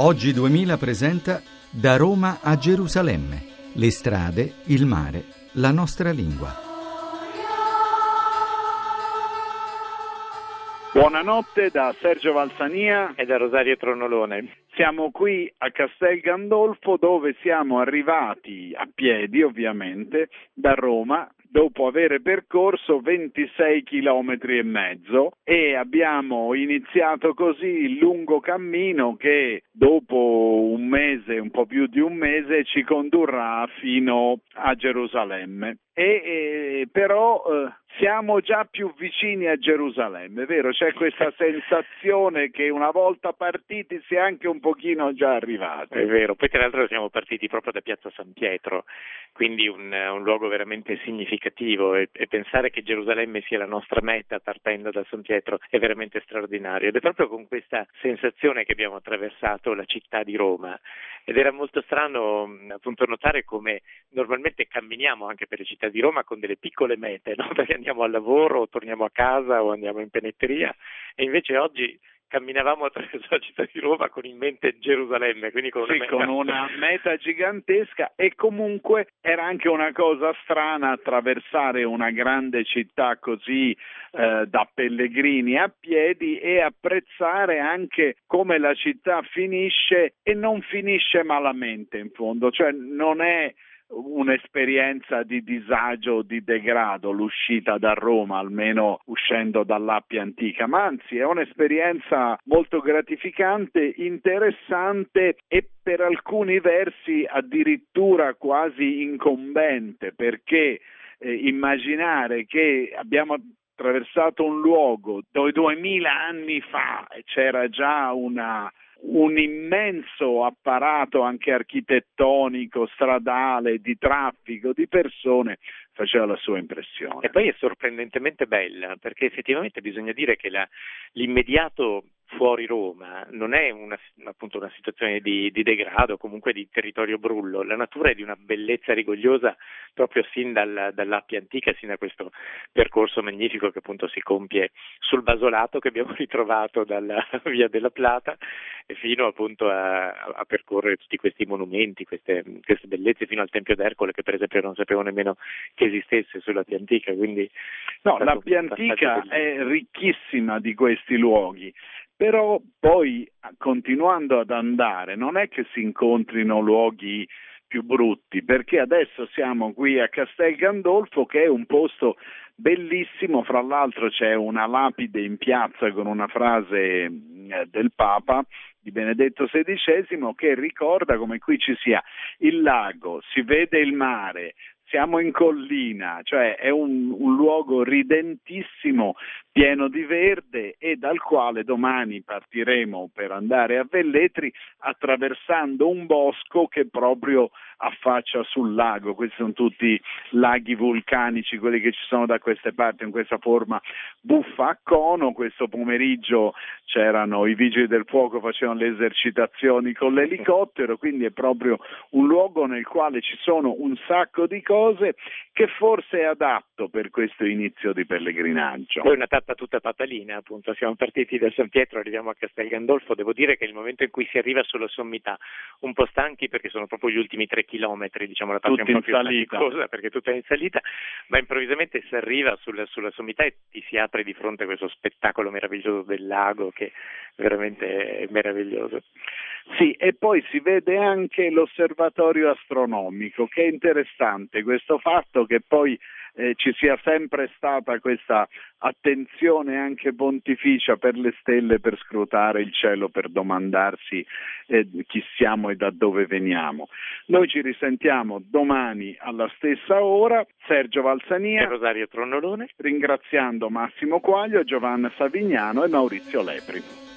Oggi 2000 presenta Da Roma a Gerusalemme. Le strade, il mare, la nostra lingua. Buonanotte da Sergio Valsania e da Rosario Tronolone. Siamo qui a Castel Gandolfo dove siamo arrivati a piedi ovviamente da Roma dopo aver percorso 26 km e mezzo e abbiamo iniziato così il lungo cammino che dopo mese, un po' più di un mese, ci condurrà fino a Gerusalemme. E, e però eh, siamo già più vicini a Gerusalemme, vero? C'è questa sensazione che una volta partiti si è anche un pochino già arrivati. È vero, poi tra l'altro siamo partiti proprio da Piazza San Pietro, quindi un, un luogo veramente significativo e, e, pensare che Gerusalemme sia la nostra meta partendo da San Pietro è veramente straordinario ed è proprio con questa sensazione che abbiamo attraversato la città di Roma ed era molto strano appunto notare come normalmente camminiamo anche per le città di Roma con delle piccole mete, no? perché andiamo al lavoro, o torniamo a casa o andiamo in penetteria e invece oggi camminavamo attraverso la città di Roma con in mente Gerusalemme, quindi con, sì, una, con una meta gigantesca e comunque era anche una cosa strana attraversare una grande città così eh, da pellegrini a piedi e apprezzare anche come la città finisce e non finisce malamente in fondo, cioè non è un'esperienza di disagio di degrado l'uscita da Roma, almeno uscendo dall'Appia antica, ma anzi è un'esperienza molto gratificante, interessante e per alcuni versi addirittura quasi incombente, perché eh, immaginare che abbiamo attraversato un luogo dove duemila anni fa c'era già una un immenso apparato anche architettonico, stradale, di traffico, di persone, faceva la sua impressione. E poi è sorprendentemente bella, perché effettivamente bisogna dire che la, l'immediato fuori Roma non è una, appunto una situazione di, di degrado, comunque di territorio brullo, la natura è di una bellezza rigogliosa proprio sin dal, dall'Appia antica, sin da questo percorso magnifico che appunto si compie sul basolato che abbiamo ritrovato dalla via della Plata e fino appunto a, a percorrere tutti questi monumenti, queste, queste, bellezze fino al Tempio d'Ercole che per esempio non sapevo nemmeno che esistesse sull'Appia antica, quindi No, l'Appia antica è ricchissima di questi luoghi però poi continuando ad andare non è che si incontrino luoghi più brutti, perché adesso siamo qui a Castel Gandolfo che è un posto bellissimo, fra l'altro c'è una lapide in piazza con una frase eh, del Papa di Benedetto XVI che ricorda come qui ci sia il lago, si vede il mare, siamo in collina, cioè è un, un, luogo ridentissimo, pieno di verde e dal quale domani partiremo per andare a Velletri attraversando un bosco che proprio affaccia sul lago. Questi sono tutti laghi vulcanici, quelli che ci sono da queste parti in questa forma buffa a cono. Questo pomeriggio c'erano i vigili del fuoco, facevano le esercitazioni con l'elicottero, quindi è proprio un luogo nel quale ci sono un sacco di cose che forse è adatto per questo inizio di pellegrinaggio. Poi una tappa tutta patalina, appunto, siamo partiti da San Pietro, arriviamo a Castel Gandolfo, devo dire che il momento in cui si arriva sulla sommità, un po' stanchi perché sono proprio gli ultimi tre chilometri, diciamo la parte Tutti un po' più faticosa perché tutta è in salita, ma improvvisamente si arriva sulla, sulla sommità e ti si apre di fronte a questo spettacolo meraviglioso del lago che veramente è meraviglioso. Sì, e poi si vede anche l'osservatorio astronomico, che è interessante questo fatto che poi eh, ci sia sempre stata questa attenzione anche pontificia per le stelle, per scrutare il cielo, per domandarsi eh, chi siamo e da dove veniamo. Noi ci risentiamo domani alla stessa ora, Sergio Valsania e Rosario Tronolone, ringraziando Massimo Quaglio, Giovanna Savignano e Maurizio Lepri.